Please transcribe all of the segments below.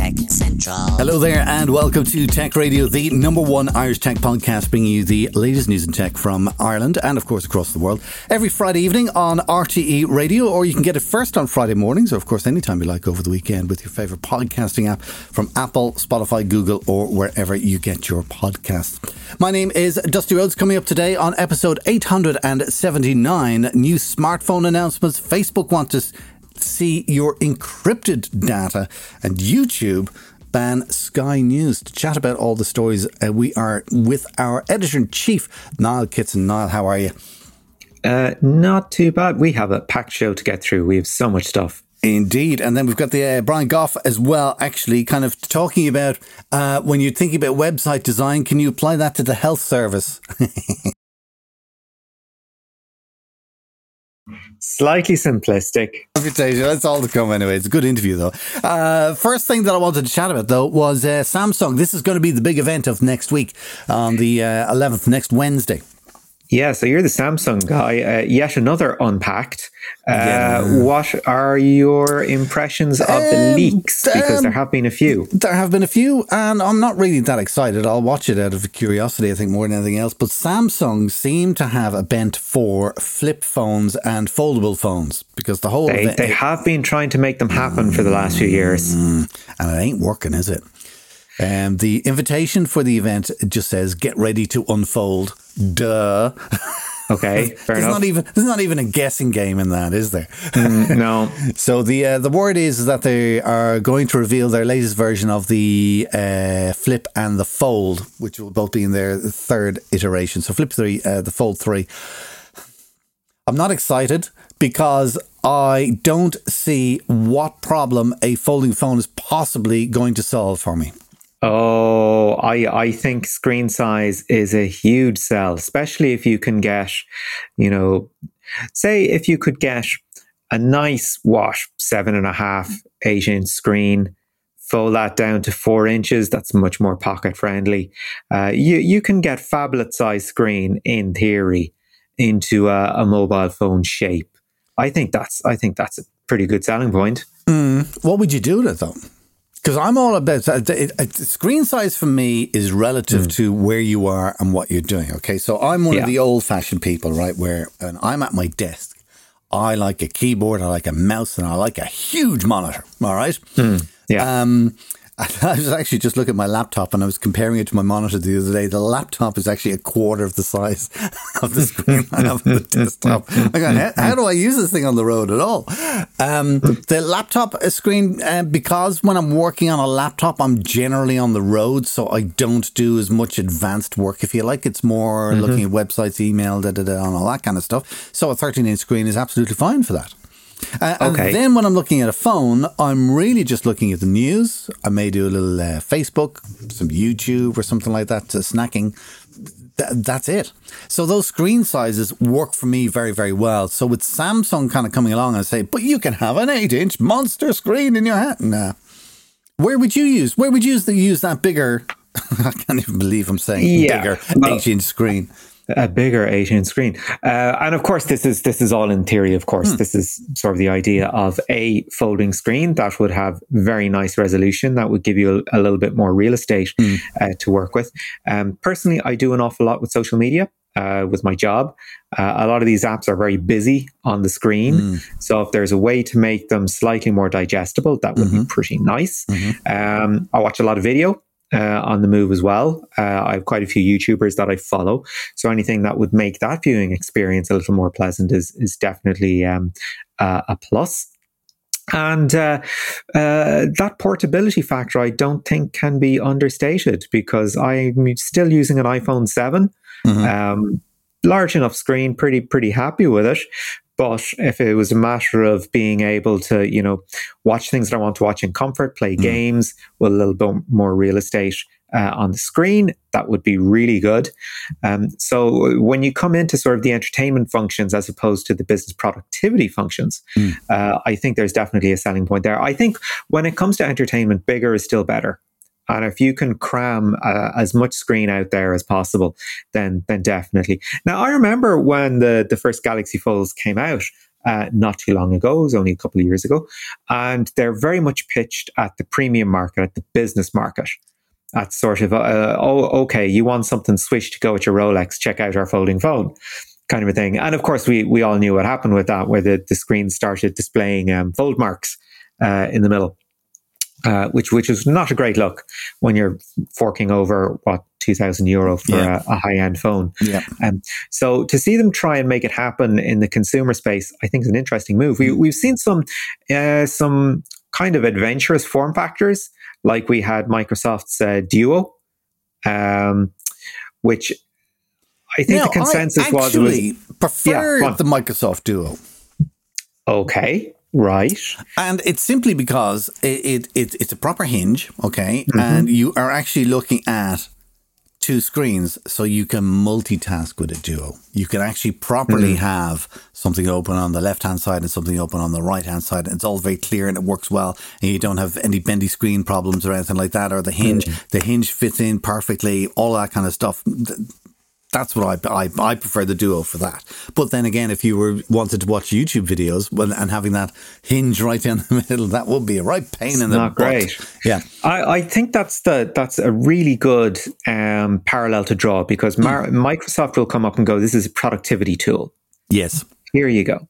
Tech Central. Hello there, and welcome to Tech Radio, the number one Irish tech podcast, bringing you the latest news in tech from Ireland and, of course, across the world. Every Friday evening on RTE Radio, or you can get it first on Friday mornings, or, of course, anytime you like over the weekend with your favourite podcasting app from Apple, Spotify, Google, or wherever you get your podcasts. My name is Dusty Rhodes. Coming up today on episode 879, new smartphone announcements. Facebook wants us see your encrypted data, and YouTube ban Sky News. To chat about all the stories, uh, we are with our editor in chief, Niall Kitson. Niall, how are you? Uh, not too bad. We have a packed show to get through. We have so much stuff. Indeed. And then we've got the uh, Brian Gough as well, actually, kind of talking about uh, when you're thinking about website design, can you apply that to the health service? Slightly simplistic. Reputation. That's all to come anyway. It's a good interview though. Uh, first thing that I wanted to chat about though was uh, Samsung. This is going to be the big event of next week on the uh, 11th, next Wednesday. Yeah, so you're the Samsung guy. Uh, yet another unpacked. Uh, Yeah. What are your impressions of the Um, leaks? Because um, there have been a few. There have been a few, and I'm not really that excited. I'll watch it out of curiosity, I think, more than anything else. But Samsung seem to have a bent for flip phones and foldable phones because the whole They, event, they have been trying to make them happen for the last few years. and it ain't working, is it? Um, the invitation for the event just says "Get ready to unfold." Duh. Okay, there's enough. not even there's not even a guessing game in that, is there? Mm, no, So the uh, the word is that they are going to reveal their latest version of the uh, Flip and the Fold, which will both be in their third iteration. So Flip three, uh, the Fold three. I'm not excited because I don't see what problem a folding phone is possibly going to solve for me. Oh, I I think screen size is a huge sell, especially if you can get, you know, say if you could get a nice wash seven and a half, eight inch screen, fold that down to four inches. That's much more pocket friendly. Uh, you you can get phablet size screen in theory into a, a mobile phone shape. I think that's I think that's a pretty good selling point. What would you do with it though? Because I'm all about it, it, it- screen size for me is relative to where you are and what you're doing. Okay, so I'm one Yeah. of the old fashioned people, right? Where when I'm at my desk, I like a keyboard, I like a mouse, and I like a huge monitor. All right. Yeah. Um, I was actually just looking at my laptop and I was comparing it to my monitor the other day. The laptop is actually a quarter of the size of the screen I have on the desktop. I go, how, do I use this thing on the road at all? Um, the laptop screen, uh, because when I'm working on a laptop, I'm generally on the road, so I don't do as much advanced work, if you like. It's more looking at websites, email, da, da, da, and all that kind of stuff. So a 13 inch screen is absolutely fine for that. Uh, Okay. And then when I'm looking at a phone, I'm really just looking at the news. I may do a little uh, Facebook, some YouTube, or something like that, uh, snacking. Th- that's it. So those screen sizes work for me very, very well. So with Samsung kind of coming along and say, but you can have an eight-inch monster screen in your hand. Nah. Where would you use? Where would you use, the, use that bigger? I can't even believe I'm saying Yeah. bigger Well- eight-inch screen. A bigger 8 inch screen. Uh, and of course this is this is all in theory of course. This is sort of the idea of a folding screen that would have very nice resolution that would give you a, a little bit more real estate uh, to work with. Um, personally i do an awful lot with social media uh, with my job. Uh, a lot of these apps are very busy on the screen. So if there's a way to make them slightly more digestible that would be pretty nice. Um, i watch a lot of video uh, on the move as well. Uh, I have quite a few YouTubers that I follow, so anything that would make that viewing experience a little more pleasant is is definitely um, uh, a plus. And uh, uh, that portability factor, I don't think can be understated because I'm still using an iPhone 7 um, large enough screen, pretty pretty happy with it. But if it was a matter of being able to, you know, watch things that I want to watch in comfort, play games with a little bit more real estate uh, on the screen, that would be really good. Um, so when you come into sort of the entertainment functions as opposed to the business productivity functions, uh, I think there's definitely a selling point there. I think when it comes to entertainment, bigger is still better. And if you can cram uh, as much screen out there as possible, then then definitely. Now I remember when the the first Galaxy Folds came out. Uh, not too long ago, it was only a couple of years ago, and they're very much pitched at the premium market, at the business market. At sort of, uh, oh, okay, you want something swish to go with your Rolex? Check out our folding phone kind of a thing. And of course, we we all knew what happened with that, where the, the screen started displaying um, fold marks uh, in the middle uh, which which is not a great look when you're forking over what two thousand euro for yeah. a, a high end phone. Yeah. Um, so to see them try and make it happen in the consumer space, I think is an interesting move. We we've seen some uh, some kind of adventurous form factors, like we had Microsoft's uh, Duo, um, which I think now, the consensus I was was prefer yeah, the Microsoft Duo. Okay. Right. And it's simply because it, it, it it's a proper hinge, okay? Mm-hmm. And you are actually looking at two screens so you can multitask with a duo. You can actually properly mm-hmm. have something open on the left hand side and something open on the right hand side. And it's all very clear and it works well. And you don't have any bendy screen problems or anything like that. Or the hinge, mm-hmm. the hinge fits in perfectly, all that kind of stuff that's what I, I, I prefer the duo for that. But then again, if you were wanted to watch YouTube videos well, and having that hinge right down the middle, that would be a right pain it's in the not butt. great. Yeah, I, I think that's the that's a really good um, parallel to draw because Mar- mm. Microsoft will come up and go, "This is a productivity tool." Yes, here you go.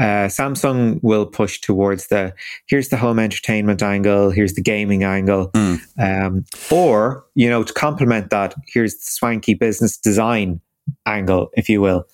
Uh, Samsung will push towards the here's the home entertainment angle, here's the gaming angle, mm. um, or you know to complement that, here's the swanky business design angle, if you will.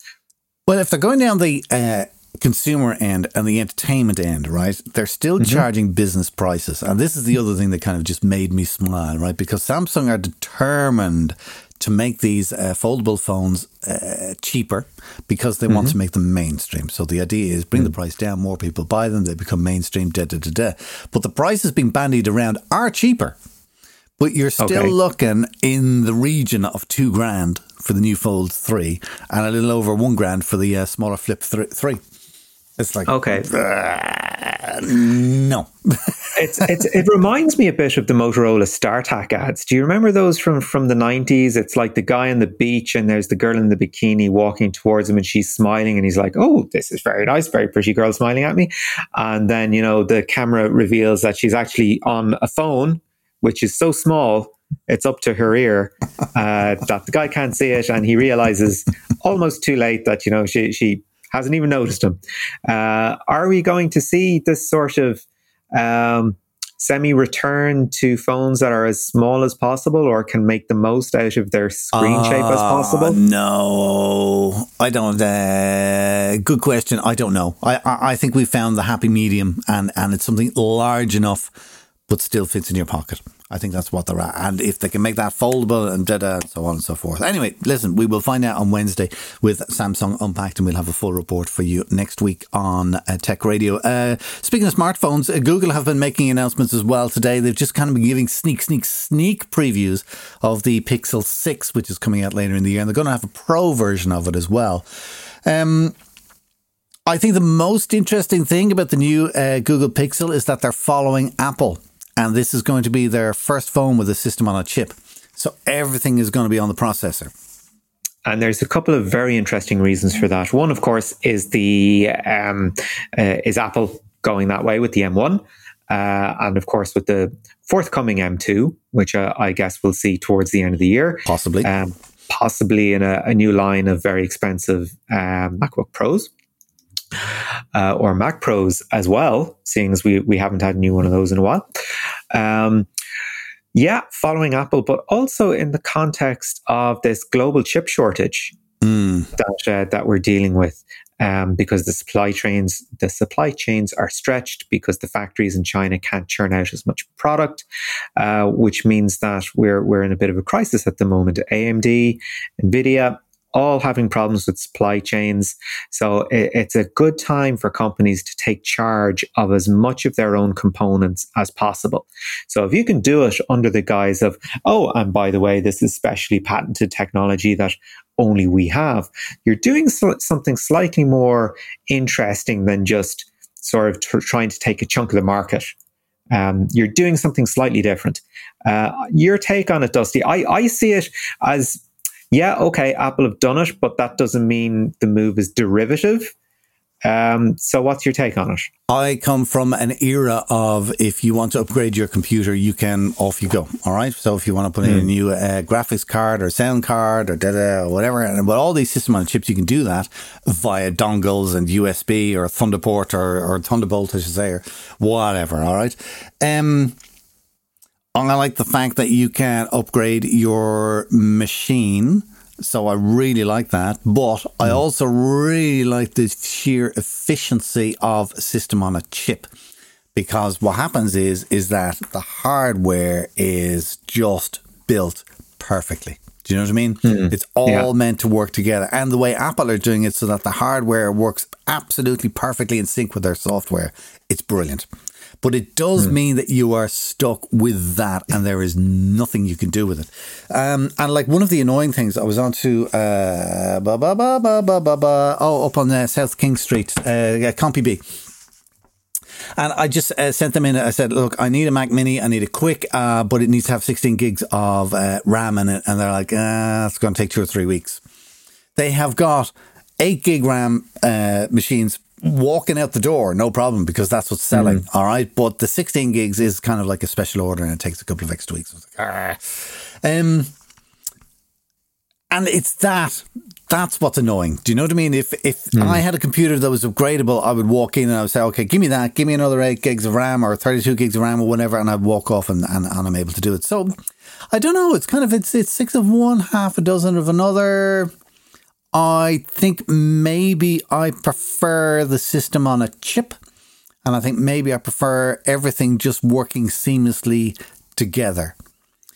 Well, if they're going down the uh, consumer end and the entertainment end, right? They're still mm-hmm. charging business prices, and this is the other thing that kind of just made me smile, right? Because Samsung are determined to make these uh, foldable phones uh, cheaper because they mm-hmm. want to make them mainstream. So the idea is bring mm-hmm. the mm. price down, more people buy them, they become mainstream, da da da da. But the prices being bandied around are cheaper. But you're still okay. looking in the region of two grand for the new Fold 3 and a little over one grand for the uh, smaller Flip 3. It's like okay, uh, no. it's, it's it reminds me a bit of the Motorola StarTAC ads. Do you remember those from from the nineties? It's like the guy on the beach and there's the girl in the bikini walking towards him and she's smiling and he's like, "Oh, this is very nice, very pretty girl smiling at me." And then you know the camera reveals that she's actually on a phone, which is so small it's up to her ear uh, that the guy can't see it, and he realizes almost too late that you know she she hasn't even noticed him. Uh, are we going to see this sort of um, semi return to phones that are as small as possible or can make the most out of their screen uh, shape as possible? No, I don't. Uh, good question. I don't know. I, I, I think we found the happy medium and, and it's something large enough but still fits in your pocket. I think that's what they're at. And if they can make that foldable and da da, so on and so forth. Anyway, listen, we will find out on Wednesday with Samsung Unpacked and we'll have a full report for you next week on uh, Tech Radio. Uh, speaking of smartphones, uh, Google have been making announcements as well today. They've just kind of been giving sneak, sneak, sneak previews of the Pixel 6, which is coming out later in the year. And they're going to have a pro version of it as well. Um, I think the most interesting thing about the new uh, Google Pixel is that they're following Apple and this is going to be their first phone with a system on a chip. So everything is going to be on the processor. And there's a couple of very interesting reasons for that. One, of course, is the um, uh, is Apple going that way with the M1, uh, and of course with the forthcoming M2, which uh, I guess we'll see towards the end of the year, possibly, um, possibly in a, a, new line of very expensive um, MacBook Pros uh, or Mac Pros as well, seeing as we, we haven't had a new one of those in a while. Um, yeah, following Apple, but also in the context of this global chip shortage mm. that uh, that we're dealing with, um, because the supply chains the supply chains are stretched because the factories in China can't churn out as much product, uh, which means that we're we're in a bit of a crisis at the moment. AMD, Nvidia, all having problems with supply chains. So it, it's a good time for companies to take charge of as much of their own components as possible. So if you can do it under the guise of, oh, and by the way, this is specially patented technology that only we have, you're doing so- something slightly more interesting than just sort of tr- trying to take a chunk of the market. Um, you're doing something slightly different. Uh, your take on it, Dusty? I, I see it as yeah, okay, Apple have done it, but that doesn't mean the move is derivative. Um, so, what's your take on it? I come from an era of if you want to upgrade your computer, you can off you go. All right. So, if you want to put in a hmm. new uh, graphics card or sound card or, da, da, or whatever, and with all these system on chips, you can do that via dongles and USB or Thunderport or, or Thunderbolt, I should say, or whatever. All right. Um, I like the fact that you can upgrade your machine. So I really like that. But I hmm. also really like the sheer efficiency of system on a chip. Because what happens is is that the hardware is just built perfectly. Do you know what I mean? Mm. It's all yeah. meant to work together. And the way Apple are doing it so that the hardware works absolutely perfectly in sync with their software, it's brilliant. But it does mm. mean that you are stuck with that and there is nothing you can do with it. Um, and like one of the annoying things, I was on to, uh, oh, up on uh, South King Street, uh, CompuB. And I just uh, sent them in. I said, look, I need a Mac Mini. I need it quick, uh, but it needs to have 16 gigs of uh, RAM in it. And they're like, uh, it's going to take two or three weeks. They have got eight gig RAM uh, machines walking out the door, no problem, because that's what's selling. Mm. All right. But the 16 gigs is kind of like a special order and it takes a couple of extra weeks. Like, ah. um, and it's that. That's what's annoying. Do you know what I mean? If if mm. I had a computer that was upgradable, I would walk in and I would say, okay, give me that, give me another eight gigs of RAM or 32 gigs of RAM or whatever, and I'd walk off and, and, and I'm able to do it. So I don't know. It's kind of it's it's six of one, half a dozen of another. I think maybe I prefer the system on a chip. And I think maybe I prefer everything just working seamlessly together.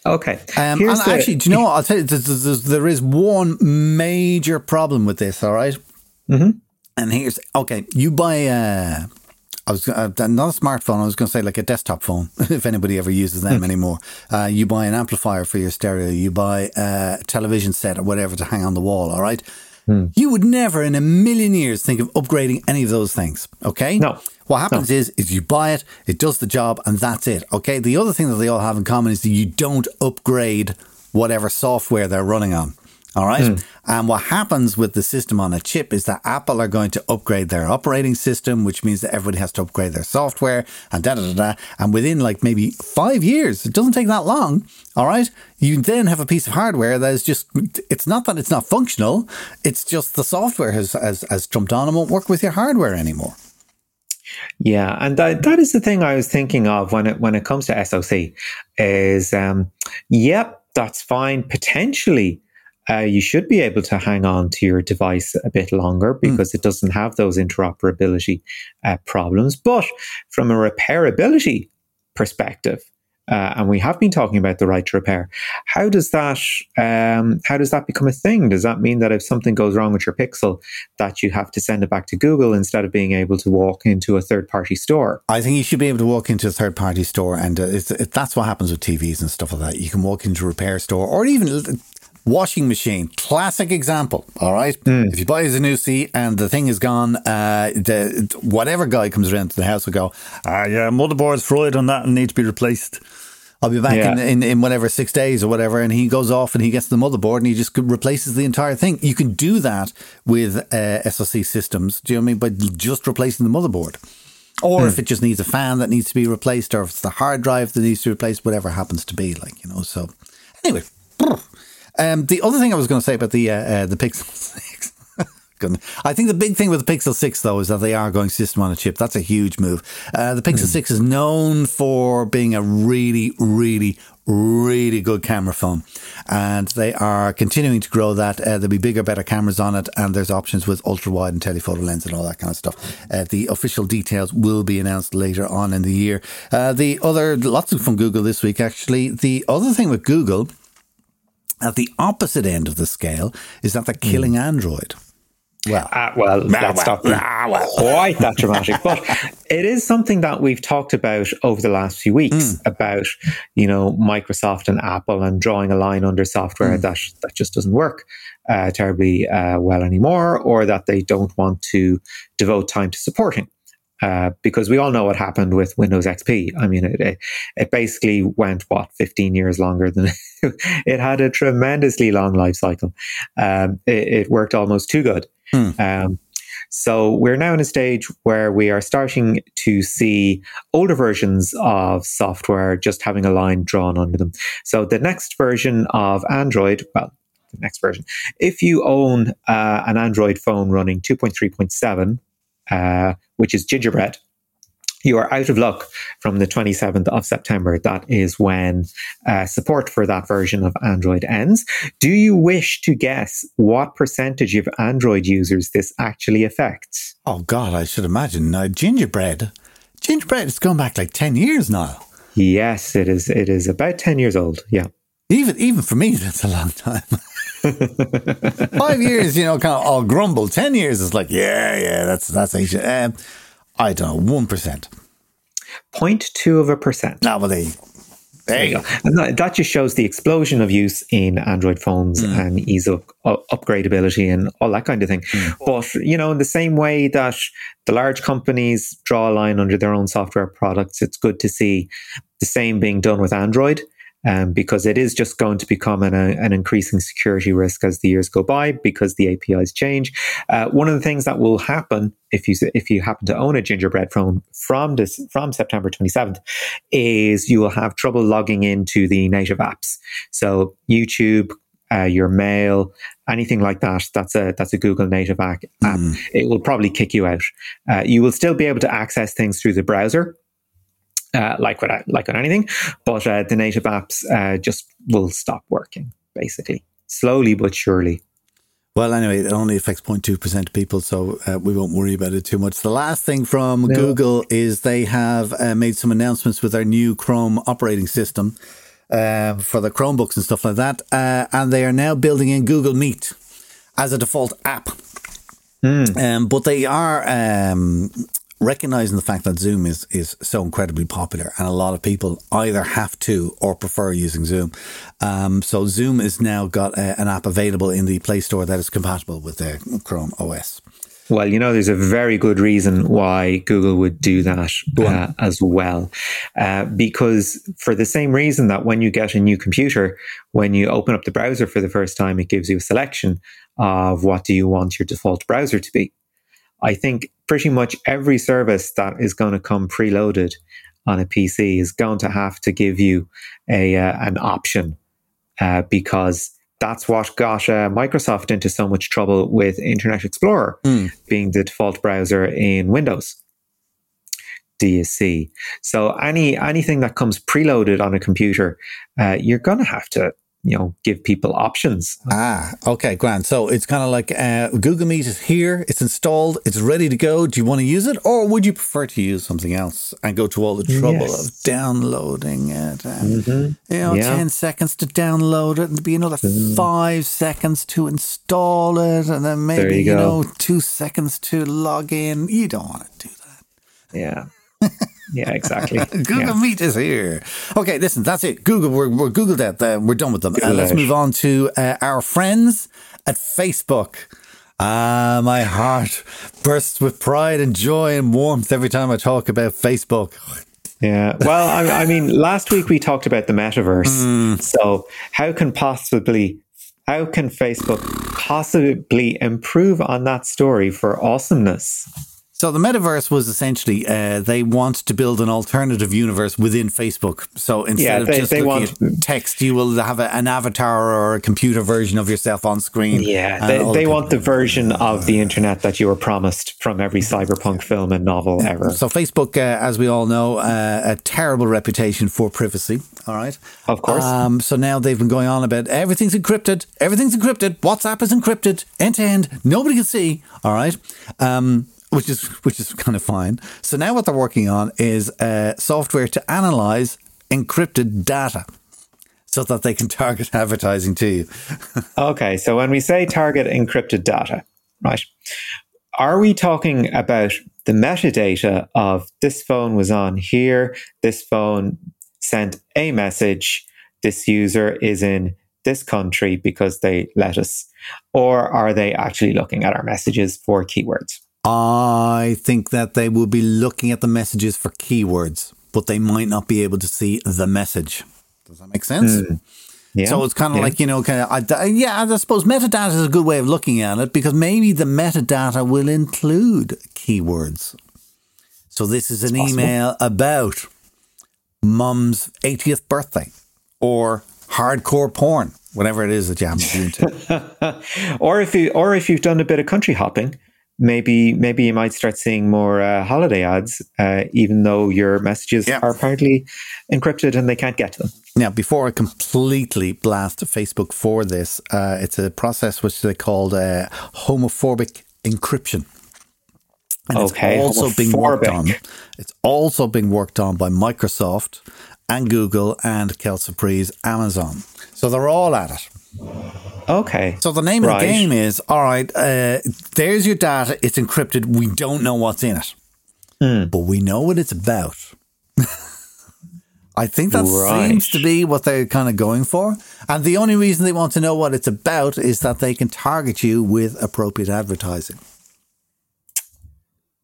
Okay. Um, and the, actually, do you know what? I'll tell you, there's, there is one major problem with this, all right? mm-hmm. And here's, okay, you buy a, I was uh, not a smartphone. I was going to say like a desktop phone, if anybody ever uses them mm. anymore. Uh, you buy an amplifier for your stereo. You buy a television set or whatever to hang on the wall. All right. Hmm. You would never in a million years think of upgrading any of those things. Okay? No. What happens no. is, is you buy it, it does the job, and that's it. Okay. The other thing that they all have in common is that you don't upgrade whatever software they're running on. All right. Mm. And what happens with the system on a chip is that Apple are going to upgrade their operating system, which means that everybody has to upgrade their software and da da da. da. And within like maybe five years, it doesn't take that long. All right. You then have a piece of hardware that is just, it's not that it's not functional, it's just the software has, has, has jumped on and won't work with your hardware anymore. Yeah, and that, that is the thing I was thinking of when it when it comes to SoC is um, yep, that's fine potentially uh, you should be able to hang on to your device a bit longer hmm. because mm. it doesn't have those interoperability uh, problems. But from a repairability perspective, uh, and we have been talking about the right to repair. How does that um, how does that become a thing? Does that mean that if something goes wrong with your Pixel, that you have to send it back to Google instead of being able to walk into a third party store? I think you should be able to walk into a third party store, and uh, it, that's what happens with TVs and stuff like that. You can walk into a repair store, or even Washing machine, classic example. All right, mm. if you buy a Zanussi and the thing is gone, uh, the whatever guy comes around to the house will go, ah, yeah, motherboard's fried on that and needs to be replaced. I'll be back yeah. in, in, in whatever six days or whatever, and he goes off and he gets the motherboard and he just replaces the entire thing. You can do that with uh, SoC systems. Do you know what I mean? By just replacing the motherboard. Or mm. if it just needs a fan that needs to be replaced, or if it's the hard drive that needs to be replaced, whatever happens to be, like you know. So, anyway, um, the other thing I was going to say about the uh, uh, the Pixel Six. I think the big thing with the Pixel 6, though, is that they are going system on a chip. That's a huge move. Uh, the Pixel mm. 6 is known for being a really, really, really good camera phone. And they are continuing to grow that. Uh, there'll be bigger, better cameras on it. And there's options with ultra wide and telephoto lens and all that kind of stuff. Uh, the official details will be announced later on in the year. Uh, the other, lots of from Google this week, actually. The other thing with Google at the opposite end of the scale is that they're killing mm. Android. Well, uh, well, that's well, not well. quite that dramatic, but it is something that we've talked about over the last few weeks mm. about, you know, Microsoft and Apple and drawing a line under software mm. that that just doesn't work uh, terribly uh, well anymore, or that they don't want to devote time to supporting. Uh, because we all know what happened with Windows XP. I mean, it, it, it basically went, what, 15 years longer than it had a tremendously long life cycle. Um, it, it, worked almost too good. Hmm. Um, so we're now in a stage where we are starting to see older versions of software just having a line drawn under them. So the next version of Android, well, the next version, if you own uh, an Android phone running 2.3.7, uh, which is Gingerbread, you are out of luck from the 27th of September. That is when uh, support for that version of Android ends. Do you wish to guess what percentage of Android users this actually affects? Oh, God, I should imagine. Now, gingerbread, Gingerbread has gone back like 10 years now. Yes, it is. It is about 10 years old. Yeah. Even, even for me, that's a long time. Five years, you know, kind of all grumble. Ten years is like, yeah, yeah, that's that's ancient. Um, I don't know, 1%. 0.2 of a percent. Now, well, they, there you go. And that, that, just shows the explosion of use in Android phones mm. and ease of uh, upgradability and all that kind of thing. Mm. But, you know, in the same way that the large companies draw a line under their own software products, it's good to see the same being done with Android um, because it is just going to become an, a, an, increasing security risk as the years go by because the APIs change. Uh, one of the things that will happen if you if you happen to own a Gingerbread phone from this from September 27th is you will have trouble logging into the native apps. So YouTube, uh, your mail, anything like that. That's a that's a Google native app. Mm. It will probably kick you out. Uh, you will still be able to access things through the browser, uh, like what like on anything, but uh, the native apps uh, just will stop working basically slowly but surely. Well, anyway, it only affects 0.2% of people, so uh, we won't worry about it too much. The last thing from no. Google is they have uh, made some announcements with their new Chrome operating system uh, for the Chromebooks and stuff like that. Uh, and they are now building in Google Meet as a default app. Mm. Um, but they are um, recognizing the fact that Zoom is is so incredibly popular, and a lot of people either have to or prefer using Zoom. Um, so Zoom has now got a, an app available in the Play Store that is compatible with the Chrome OS. Well, you know, there's a very good reason why Google would do that uh, as well. Uh, because for the same reason that when you get a new computer, when you open up the browser for the first time, it gives you a selection of what do you want your default browser to be. I think pretty much every service that is going to come preloaded on a PC is going to have to give you a uh, an option uh, because that's what got uh, Microsoft into so much trouble with Internet Explorer mm. being the default browser in Windows. Do you see? So any anything that comes preloaded on a computer, uh, you're going to have to you know give people options ah okay grand so it's kind of like uh, google meet is here it's installed it's ready to go do you want to use it or would you prefer to use something else and go to all the trouble yes. of downloading it and mm-hmm. you know yeah. 10 seconds to download it and be another mm. five seconds to install it and then maybe you, you know two seconds to log in you don't want to do that yeah yeah, exactly. Google yeah. Meet is here. Okay, listen, that's it. Google, we're, we're Googled out. Uh, we're done with them. Uh, let's move on to uh, our friends at Facebook. Ah, my heart bursts with pride and joy and warmth every time I talk about Facebook. Yeah. Well, I, I mean, last week we talked about the metaverse. Mm. So, how can possibly how can Facebook possibly improve on that story for awesomeness? So the metaverse was essentially uh, they want to build an alternative universe within Facebook. So instead yeah, they, of just looking want, at text, you will have a, an avatar or a computer version of yourself on screen. Yeah, they, they want the version of the internet that you were promised from every cyberpunk film and novel ever. So Facebook, uh, as we all know, uh, a terrible reputation for privacy. All right, of course. Um, so now they've been going on about everything's encrypted, everything's encrypted. WhatsApp is encrypted end to end. Nobody can see. All right. Um, which is which is kind of fine. So now what they're working on is uh, software to analyze encrypted data so that they can target advertising to you. okay, so when we say target encrypted data, right? Are we talking about the metadata of this phone was on here, this phone sent a message, this user is in this country because they let us? Or are they actually looking at our messages for keywords? I think that they will be looking at the messages for keywords, but they might not be able to see the message. Does that make sense? Mm. Yeah. So it's kind of yeah. like, you know, kind of, I, yeah, I suppose metadata is a good way of looking at it because maybe the metadata will include keywords. So this is an email about mum's 80th birthday or hardcore porn, whatever it is that you happen to be into. or if you or if you've done a bit of country hopping, maybe maybe you might start seeing more uh, holiday ads, uh, even though your messages Yeah. are apparently encrypted and they can't get to them. Now, before I completely blast Facebook for this, uh, it's a process which they called uh, homomorphic encryption. And Okay, it's also being worked on. It's also being worked on by Microsoft and Google and Kelsopre's Amazon. So they're all at it. Okay. So the name of the game is all right. Uh, there's your data. It's encrypted. We don't know what's in it, Hmm. but we know what it's about. I think that Right. seems to be what they're kind of going for, and the only reason they want to know what it's about is that they can target you with appropriate advertising.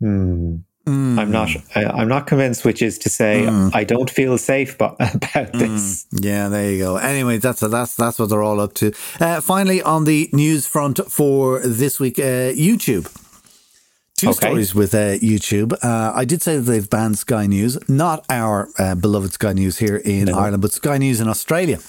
Hmm. I'm not. I, I'm not convinced. Which is to say, Hmm. I don't feel safe but about this. Yeah, there you go. Anyway, that's that's that's what they're all up to. Uh, finally, on the news front for this week, uh, YouTube. Two Okay. stories with uh, YouTube. Uh, I did say that they've banned Sky News, not our uh, beloved Sky News here in Ireland, but Sky News in Australia.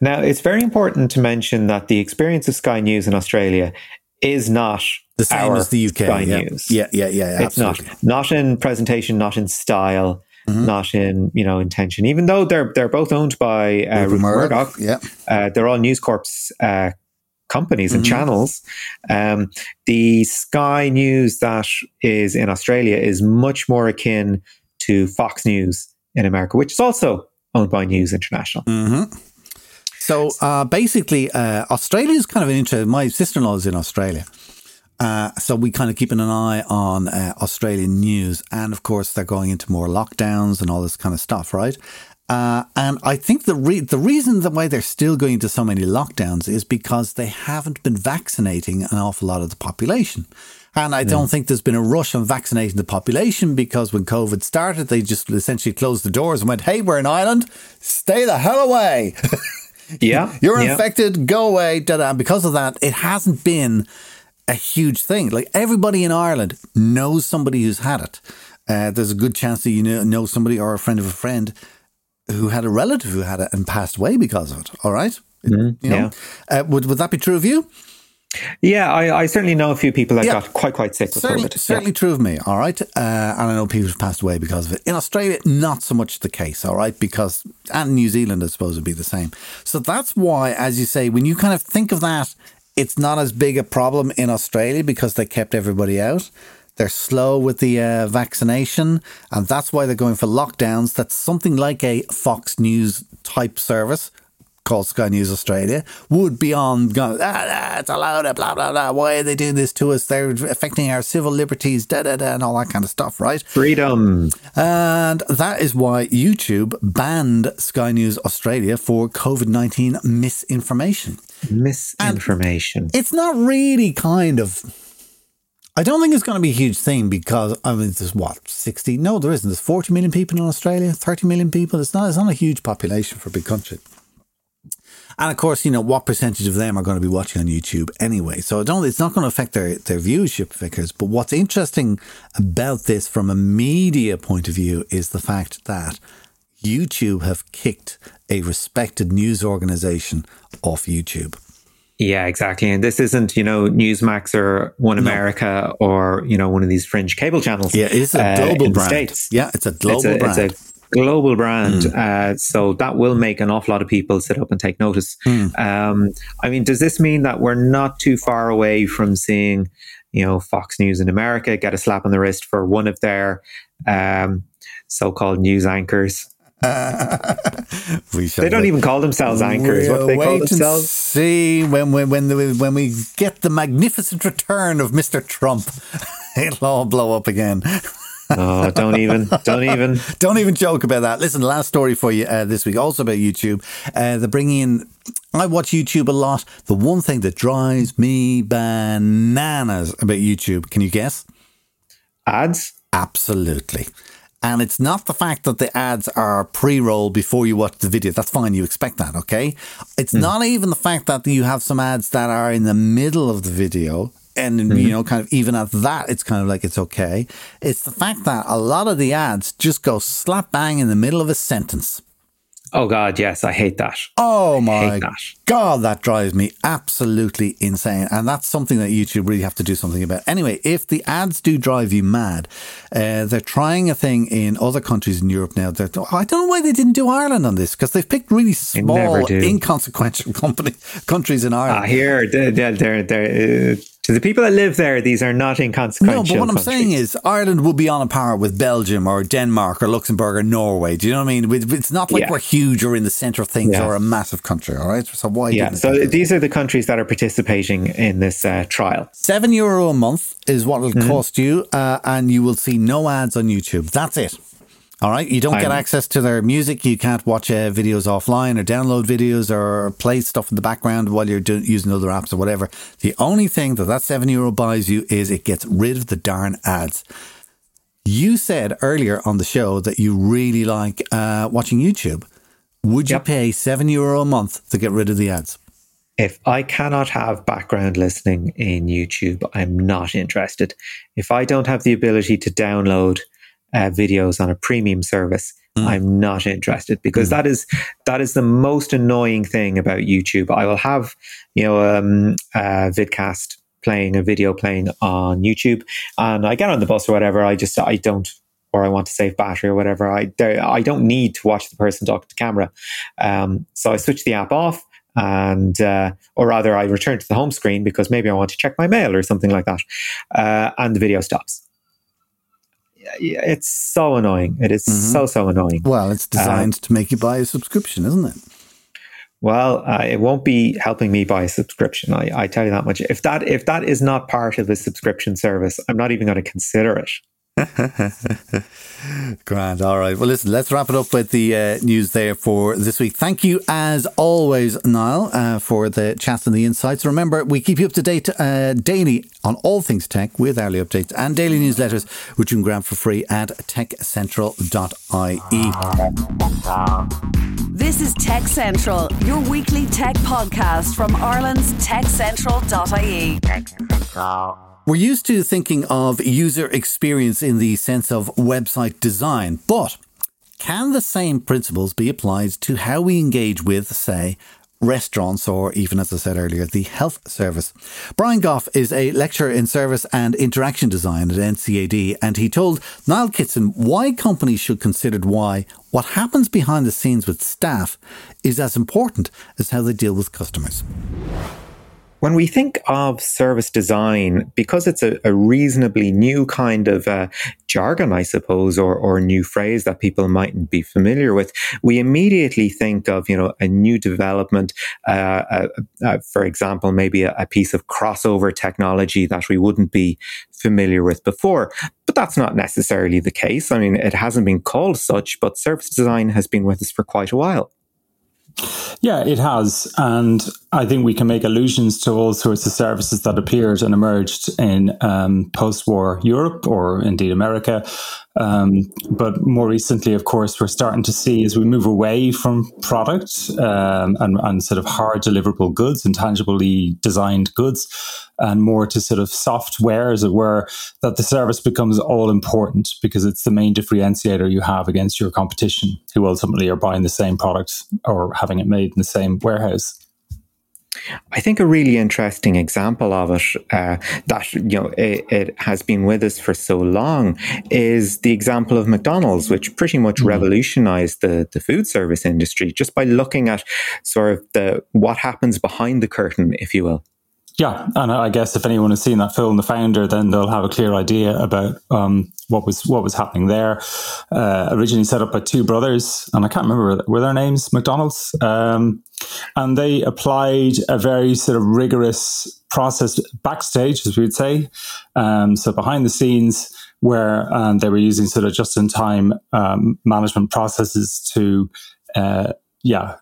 Now, it's very important to mention that the experience of Sky News in Australia is not The same as the UK. Sky yeah. News. yeah, yeah, yeah, yeah. it's. Mm-hmm. not not in presentation, not in style, not in you know intention. Even though they're they're both owned by uh, Rupert Murdoch, Murdoch, yeah. uh, they're all News Corp's uh, companies and Mm-hmm. channels. Um, the Sky News that is in Australia is much more akin to Fox News in America, which is also owned by News International. Mm. So uh, basically, uh, Australia is kind of an interesting. My sister in law is in Australia. Uh, so we kind of keeping an eye on uh, Australian news, and of course they're going into more lockdowns and all this kind of stuff, right? Uh, and I think the re- the reason that why they're still going into so many lockdowns is because they haven't been vaccinating an awful lot of the population. And I don't think there's been a rush on vaccinating the population because when COVID started, they just essentially closed the doors and went, "Hey, we're in Ireland, stay the hell away." Yeah, You're yeah. infected, go away. Da da. And because of that, it hasn't been a huge thing. Like everybody in Ireland knows somebody who's had it. Uh, there's a good chance that you know, know somebody or a friend of a friend who had a relative who had it and passed away because of it. All right? You know? yeah. Uh, would, would that be true of you? Yeah, I, I certainly know a few people that Yeah. got quite quite sick with Certainly, COVID. Yeah. certainly true of me. All right, uh, and I know people have passed away because of it. In Australia, not so much the case. All right, because and New Zealand, I suppose, would be the same. So that's why, as you say, when you kind of think of that, it's not as big a problem in Australia because they kept everybody out. They're slow with the uh, vaccination, and that's why they're going for lockdowns. That's something like a Fox News type service called Sky News Australia would be on going, ah, ah, it's allowed, blah, blah, blah. Why are they doing this to us? They're affecting our civil liberties, da, da, da, and all that kind of stuff, right? Freedom. And that is why YouTube banned Sky News Australia for COVID 19 misinformation. Misinformation. It's not really kind of. I don't think it's going to be a huge thing because I mean, there's what sixty? No, there isn't. There's forty million people in Australia, thirty million people. It's not. It's not a huge population for a big country. And of course, you know what percentage of them are going to be watching on YouTube anyway. So I don't. It's not going to affect their their viewership figures. But what's interesting about this, from a media point of view, is the fact that YouTube have kicked a respected news organization off YouTube. Yeah, exactly. And this isn't, you know, Newsmax or One America or, you know, one of these fringe cable channels. Yeah, it's a uh, global the brand. States. Yeah, it's a global it's a, brand. It's a global brand. Uh, so that will make an awful lot of people sit up and take notice. Hmm. Um, I mean, does this mean that we're not too far away from seeing, you know, Fox News in America get a slap on the wrist for one of their um, so called news anchors? we They don't even call themselves anchors. What they We'll call themselves? See when when when, the, when we get the magnificent return of Mr. Trump, it'll all blow up again. Oh, don't even, don't even. Don't even joke about that. Listen, last story for you uh, this week, also about YouTube. Uh, they're bringing in. I watch YouTube a lot. The one thing that drives me bananas about YouTube, can you guess? ads. Absolutely. And it's not the fact that the ads are pre roll before you watch the video. That's fine. You expect that, okay? It's mm. not even the fact that you have some ads that are in the middle of the video. And, mm-hmm. you know, kind of even at that, it's kind of like it's okay. It's the fact that a lot of the ads just go slap bang in the middle of a sentence. Oh God, yes, I hate that. Oh my that. God, that drives me absolutely insane, and that's something that YouTube really have to do something about. Anyway, if the ads do drive you mad, uh, they're trying a thing in other countries in Europe now. That I don't know why they didn't do Ireland on this because they've picked really small, inconsequential company countries in Ireland. Ah, here, they're, they're, they're, uh, to the people that live there, these are not inconsequential. No, but what countries. I'm saying is Ireland will be on a par with Belgium or Denmark or Luxembourg or Norway. Do you know what I mean? It's not like yeah. we're huge or in the centre of things yeah. or a massive country. All right. So why? Yeah. So these are the countries that are participating in this uh, trial. Seven euro a month is what it'll mm-hmm. cost you, uh, and you will see no ads on YouTube. That's it. All right. You don't I'm, get access to their music. You can't watch uh, videos offline or download videos or play stuff in the background while you're do- using other apps or whatever. The only thing that that seven euro buys you is it gets rid of the darn ads. You said earlier on the show that you really like uh, watching YouTube. Would you pay seven euro a month to get rid of the ads? If I cannot have background listening in YouTube, I'm not interested. If I don't have the ability to download uh, videos on a premium service, mm. I'm not interested because mm. that is that is the most annoying thing about YouTube. I will have you know um, a vidcast playing a video playing on YouTube, and I get on the bus or whatever. I just I don't or I want to save battery or whatever. I I don't need to watch the person talk to camera, um, so I switch the app off and uh, or rather I return to the home screen because maybe I want to check my mail or something like that, uh, and the video stops it's so annoying. It is mm-hmm. so so annoying. Well, it's designed uh, to make you buy a subscription, isn't it? Well, uh, it won't be helping me buy a subscription. I, I tell you that much. If that if that is not part of a subscription service, I'm not even going to consider it. Grand. All right. Well, listen, let's wrap it up with the uh, news there for this week. Thank you, as always, Niall, uh, for the chats and the insights. Remember, we keep you up to date uh, daily on all things tech with hourly updates and daily newsletters, which you can grab for free at techcentral.ie. This is Tech Central, your weekly tech podcast from Ireland's techcentral.ie. Tech Central. We're used to thinking of user experience in the sense of website design, but can the same principles be applied to how we engage with, say, restaurants or even, as I said earlier, the health service? Brian Gough is a lecturer in service and interaction design at NCAD, and he told Niall Kitson why companies should consider why what happens behind the scenes with staff is as important as how they deal with customers. When we think of service design, because it's a, a reasonably new kind of uh, jargon, I suppose, or, or new phrase that people mightn't be familiar with, we immediately think of, you know, a new development, uh, uh, uh for example, maybe a, a piece of crossover technology that we wouldn't be familiar with before. But that's not necessarily the case. I mean, it hasn't been called such, but service design has been with us for quite a while. Yeah, it has. And I think we can make allusions to all sorts of services that appeared and emerged in um, post war Europe or indeed America. Um, but more recently, of course, we're starting to see as we move away from product um, and, and, sort of hard deliverable goods and tangibly designed goods and more to sort of software, as it were, that the service becomes all important because it's the main differentiator you have against your competition who ultimately are buying the same product or having it made in the same warehouse. I think a really interesting example of it uh, that you know it, it, has been with us for so long is the example of McDonald's, which pretty much mm revolutionized the the food service industry just by looking at sort of the what happens behind the curtain, if you will. Yeah, and I guess if anyone has seen that film, The Founder, then they'll have a clear idea about um, what was what was happening there. Uh, originally set up by two brothers, and I can't remember were their names McDonald's, um, and they applied a very sort of rigorous process backstage, as we would say, um, so behind the scenes, where um, they were using sort of just in time um, management processes to, uh, yeah,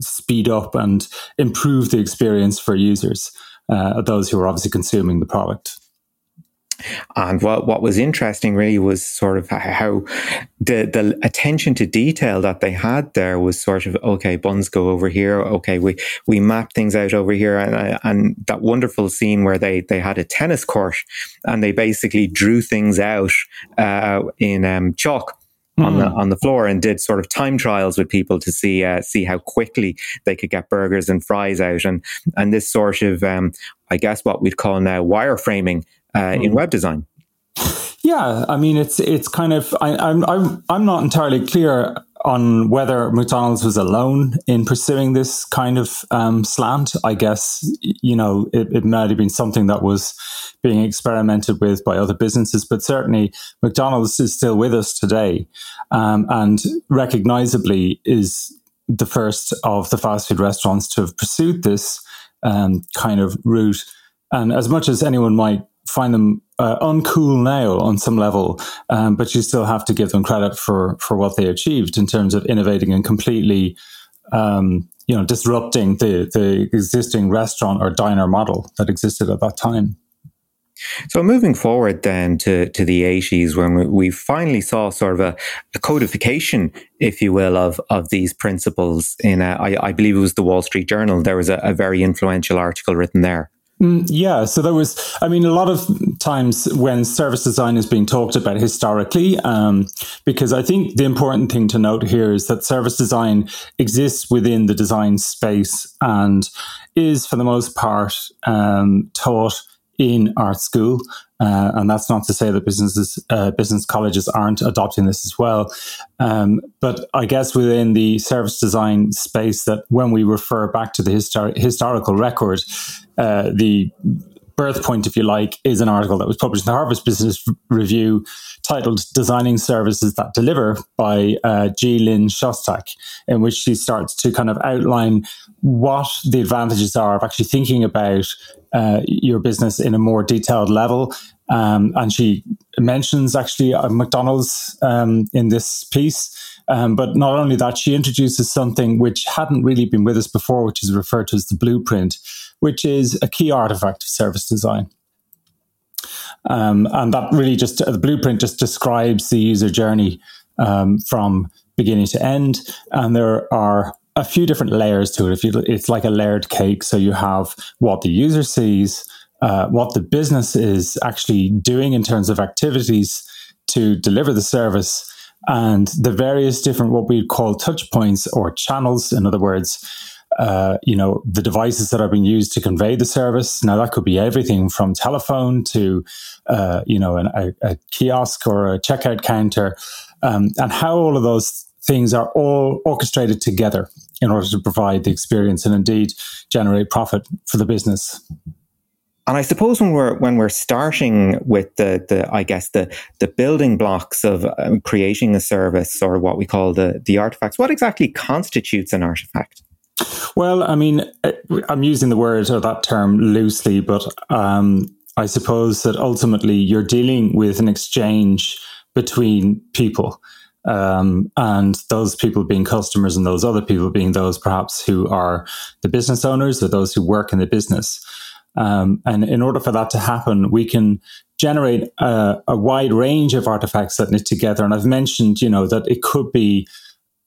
speed up and improve the experience for users uh, those who are obviously consuming the product. And what, what was interesting really was sort of how the, the attention to detail that they had there was sort of, okay, buns go over here. Okay, we, we map things out over here. And, and that wonderful scene where they, they had a tennis court and they basically drew things out uh, in um, chalk on the hmm. on the floor and did sort of time trials with people to see uh, see how quickly they could get burgers and fries out and and this sort of um, I guess what we'd call now wireframing uh, mm. in hmm. web design. Yeah, I mean it's it's kind of I, I'm I'm I'm not entirely clear on whether McDonald's was alone in pursuing this kind of um, slant. I guess you know it, it might have been something that was being experimented with by other businesses, but certainly McDonald's is still with us today, um, and recognizably is the first of the fast food restaurants to have pursued this um, kind of route. And as much as anyone might find them uh, uncool now on some level, um, but you still have to give them credit for for what they achieved in terms of innovating and completely, um, you know, disrupting the the existing restaurant or diner model that existed at that time. So moving forward then to, to the 80s when we, finally saw sort of a, a, codification, if you will, of, of these principles in, a, I, I believe it was the Wall Street Journal. There was a, a very influential article written there. Mm, yeah, so there was, I mean, a lot of times when service design is being talked about historically, um, because I think the important thing to note here is that service design exists within the design space and is, for the most part, um, taught in art school. Uh, and that's not to say that businesses, uh, business colleges aren't adopting this as well. Um, but I guess within the service design space, that when we refer back to the histor- historical record, uh, the birth point, if you like, is an article that was published in the Harvard Business Review titled Designing Services That Deliver by uh, G. Lynn Shostack, in which she starts to kind of outline what the advantages are of actually thinking about uh, your business in a more detailed level. Um, and she mentions actually uh, McDonald's um, in this piece. Um, but not only that, she introduces something which hadn't really been with us before, which is referred to as the blueprint which is a key artifact of service design. Um, and that really just the blueprint just describes the user journey um, from beginning to end. And there are a few different layers to it. If you, it's like a layered cake. So you have what the user sees, uh, what the business is actually doing in terms of activities to deliver the service, and the various different what we call touch points or channels. In other words, uh, you know, the devices that are being used to convey the service. Now, that could be everything from telephone to, uh, you know, an, a, a, kiosk or a checkout counter, um, and how all of those things are all orchestrated together in order to provide the experience and indeed generate profit for the business. And I suppose when we're when we're starting with the the I guess the the building blocks of um, creating a service or what we call the the artifacts, what exactly constitutes an artifact? Well, I mean, eh, I'm using the word or that term loosely, but um, I suppose that ultimately you're dealing with an exchange between people. Um, and those people being customers and those other people being those perhaps who are the business owners or those who work in the business. Um, and in order for that to happen, we can generate a, a, wide range of artifacts that knit together. And I've mentioned, you know, that it could be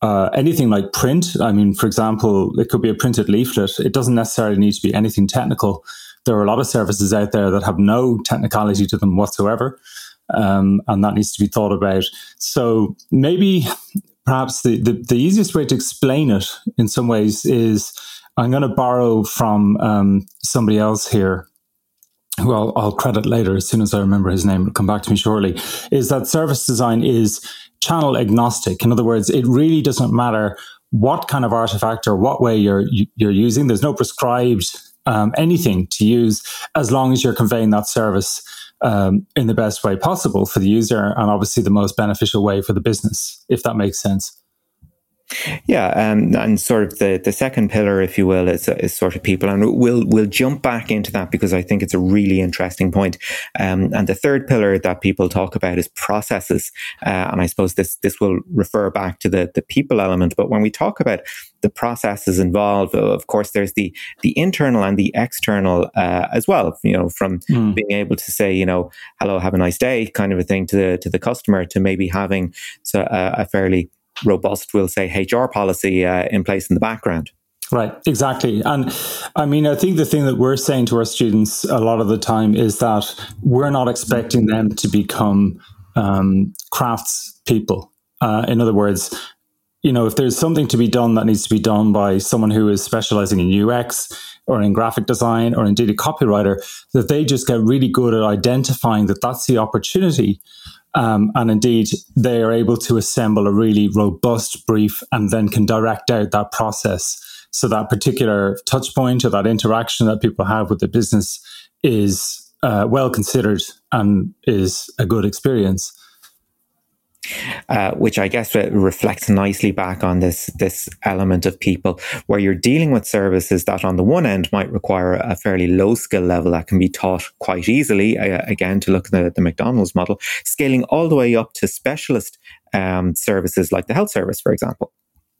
uh, anything like print. I mean, for example, it could be a printed leaflet. It doesn't necessarily need to be anything technical. There are a lot of services out there that have no technicality to them whatsoever. Um, and that needs to be thought about. So maybe perhaps the, the, the, easiest way to explain it in some ways is I'm going to borrow from um, somebody else here who I'll, I'll, credit later as soon as I remember his name, it'll come back to me shortly, is that service design is channel agnostic. In other words, it really doesn't matter what kind of artifact or what way you're you're using. There's no prescribed um, anything to use as long as you're conveying that service um, in the best way possible for the user and obviously the most beneficial way for the business, if that makes sense. Yeah, um, and sort of the, the second pillar, if you will, is, is sort of people, and we'll we'll jump back into that because I think it's a really interesting point. Um, and the third pillar that people talk about is processes, uh, and I suppose this this will refer back to the the people element. But when we talk about the processes involved, of course, there's the the internal and the external uh, as well. You know, from mm. being able to say, you know, hello, have a nice day, kind of a thing to the to the customer, to maybe having so, uh, a fairly robust, we'll say, HR policy uh, in place in the background. Right, exactly. And I mean, I think the thing that we're saying to our students a lot of the time is that we're not expecting them to become um, crafts people. Uh, in other words, you know, if there's something to be done that needs to be done by someone who is specializing in UX or in graphic design or indeed a copywriter, that they just get really good at identifying that that's the opportunity um, and indeed, they are able to assemble a really robust brief and then can direct out that process. So that particular touch point or that interaction that people have with the business is uh, well considered and is a good experience. Uh, which I guess reflects nicely back on this this element of people, where you're dealing with services that, on the one end, might require a fairly low skill level that can be taught quite easily. Uh, again, to look at the, the McDonald's model, scaling all the way up to specialist um, services like the health service, for example.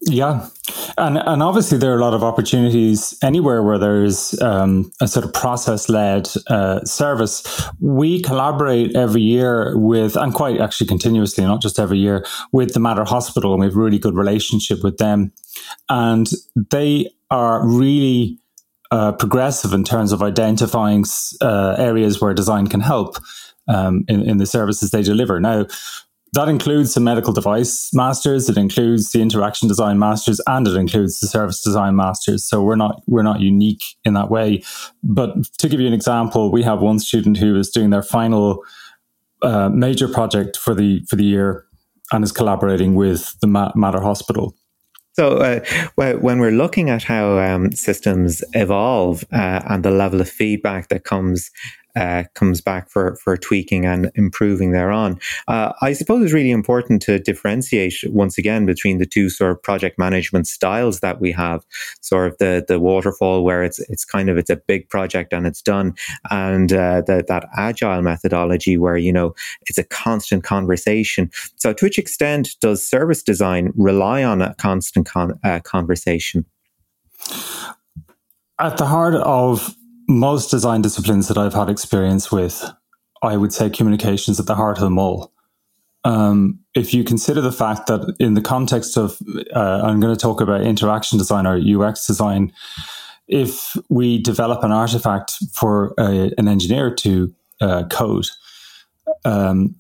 Yeah, and and obviously there are a lot of opportunities anywhere where there is um, a sort of process led uh, service. We collaborate every year with, and quite actually continuously, not just every year, with the Mater Hospital, and we have a really good relationship with them, and they are really uh, progressive in terms of identifying uh, areas where design can help. Um, in, in the services they deliver. Now, that includes the medical device masters, it includes the interaction design masters, and it includes the service design masters. So we're not we're not unique in that way. But to give you an example, we have one student who is doing their final uh, major project for the for the year and is collaborating with the Mater Hospital. So, uh, when we're looking at how um, systems evolve uh, and the level of feedback that comes uh, comes back for, for tweaking and improving thereon. Uh, I suppose it's really important to differentiate once again between the two sort of project management styles that we have. Sort of the the waterfall where it's it's kind of it's a big project and it's done, and uh, the, that agile methodology where you know it's a constant conversation. So to which extent does service design rely on a constant con- uh, conversation? At the heart of most design disciplines that I've had experience with, I would say communications at the heart of them all. Um, if you consider the fact that in the context of, uh, I'm going to talk about interaction design or UX design, if we develop an artifact for a, an engineer to uh, code, um,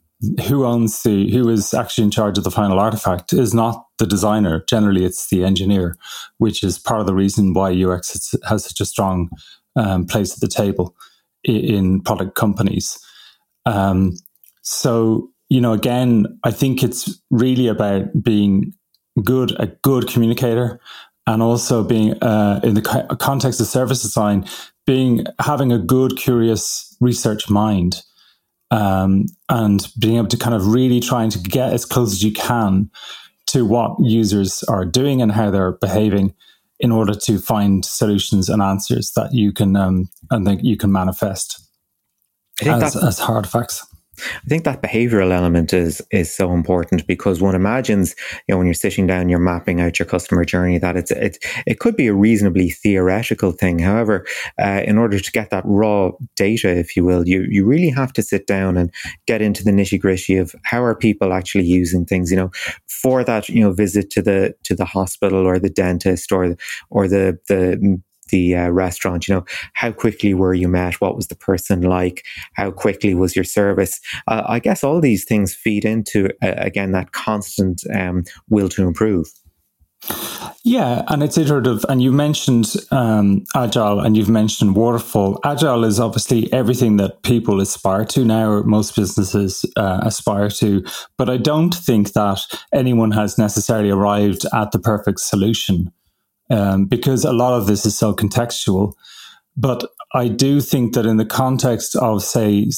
who owns the, who is actually in charge of the final artifact is not the designer. Generally, it's the engineer, which is part of the reason why UX has such a strong um, place at the table in, product companies. Um, so, you know, again, I think it's really about being good, a good communicator, and also being uh, in the context of service design, being having a good, curious research mind, um, and being able to kind of really trying to get as close as you can to what users are doing and how they're behaving in order to find solutions and answers that you can um, and think you can manifest as, as hard facts. I think that behavioral element is is so important because one imagines, you know, when you're sitting down, you're mapping out your customer journey, that it's it it could be a reasonably theoretical thing. However, uh, in order to get that raw data, if you will, you you really have to sit down and get into the nitty gritty of how are people actually using things. You know, for that you know visit to the to the hospital or the dentist or or the the the uh, restaurant you know how quickly were you met what was the person like how quickly was your service uh, i guess all these things feed into uh, again that constant um, will to improve yeah, and it's iterative. And you mentioned um, agile and you've mentioned waterfall. Agile is obviously everything that people aspire to now, or most businesses uh, aspire to. But I don't think that anyone has necessarily arrived at the perfect solution um, because a lot of this is so contextual. But I do think that in the context of, say,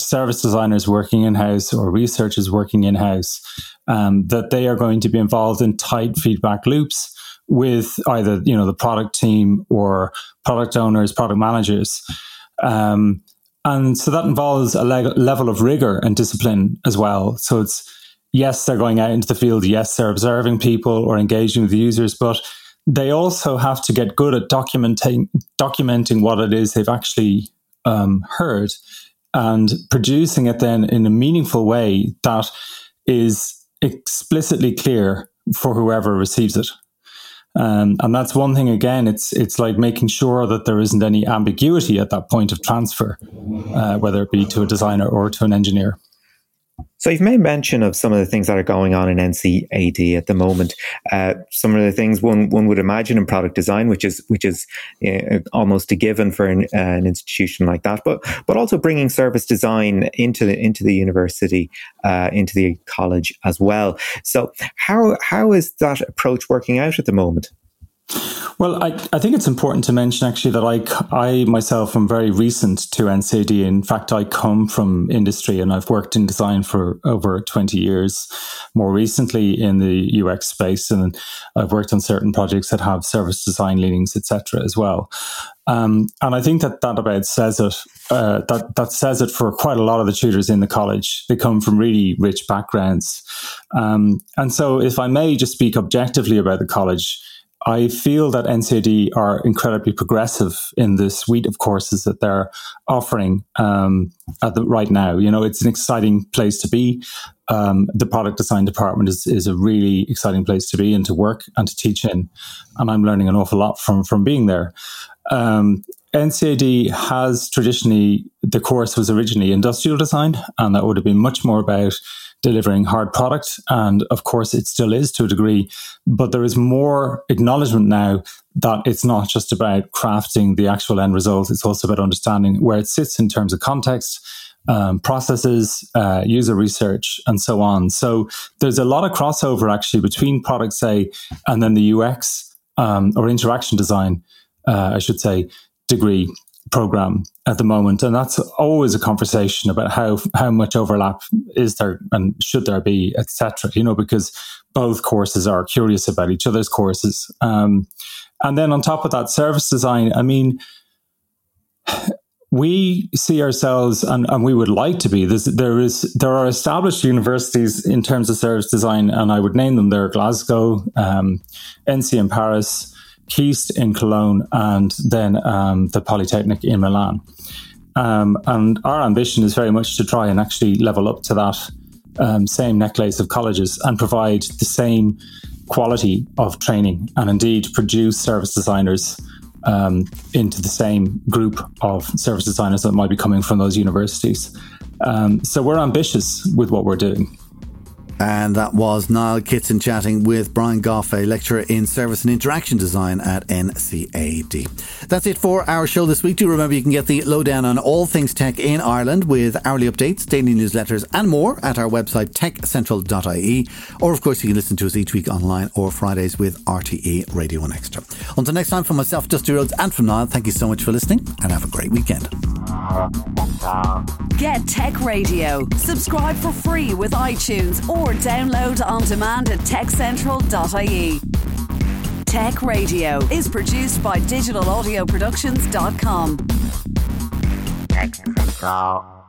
service designers working in house or researchers working in house, um, that they are going to be involved in tight feedback loops with either you know the product team or product owners, product managers. Um, and so that involves a le- level of rigor and discipline as well. So it's yes, they're going out into the field. Yes, they're observing people or engaging with the users, but they also have to get good at documenting documenting what it is they've actually um, heard and producing it then in a meaningful way that is explicitly clear for whoever receives it. Um, and that's one thing. Again, it's it's like making sure that there isn't any ambiguity at that point of transfer, uh, whether it be to a designer or to an engineer. So you've made mention of some of the things that are going on in NCAD at the moment. Uh, some of the things one one would imagine in product design, which is which is uh, almost a given for an, uh, an, institution like that, but but also bringing service design into the into the university, uh, into the college as well. So how how is that approach working out at the moment? Well, I, I think it's important to mention actually that I, I myself am very recent to NCAD. In fact, I come from industry and I've worked in design for over 20 years, more recently in the UX space. And I've worked on certain projects that have service design leanings, etc. as well. Um, and I think that that about says it. Uh, that that says it for quite a lot of the tutors in the college. They come from really rich backgrounds, um, and so if I may just speak objectively about the college, I feel that NCAD are incredibly progressive in the suite of courses that they're offering um, at the, right now. You know, it's an exciting place to be. Um, the product design department is, is a really exciting place to be and to work and to teach in. And I'm learning an awful lot from, from being there. Um, NCAD has traditionally, the course was originally industrial design, and that would have been much more about delivering hard product. And of course, it still is to a degree, but there is more acknowledgement now that it's not just about crafting the actual end result. It's also about understanding where it sits in terms of context, um, processes, uh, user research, and so on. So there's a lot of crossover actually between product, say, and then the UX um, or interaction design, uh, I should say, degree program at the moment, and that's always a conversation about how how much overlap is there and should there be, etc. You know, because both courses are curious about each other's courses, um, and then on top of that, service design. I mean. We see ourselves, and, and we would like to be. There's, there is there are established universities in terms of service design, and I would name them. There, Glasgow, um, ENSI in Paris, KISD in Cologne, and then um, the Polytechnic in Milan. Um, and our ambition is very much to try and actually level up to that um, same necklace of colleges and provide the same quality of training and indeed produce service designers um, into the same group of service designers that might be coming from those universities. Um, so we're ambitious with what we're doing. And that was Niall Kitson chatting with Brian Gough, a lecturer in Service and Interaction Design at NCAD. That's it for our show this week. Do remember you can get the lowdown on all things tech in Ireland with hourly updates, daily newsletters, and more at our website techcentral.ie. Or, of course, you can listen to us each week online or Fridays with RTE Radio 1 Extra. Until next time, from myself, Dusty Rhodes, and from Niall, thank you so much for listening and have a great weekend. Get Tech Radio. Subscribe for free with iTunes or download on demand at techcentral.ie. Tech Radio is produced by digitalaudioproductions.com. Tech Central.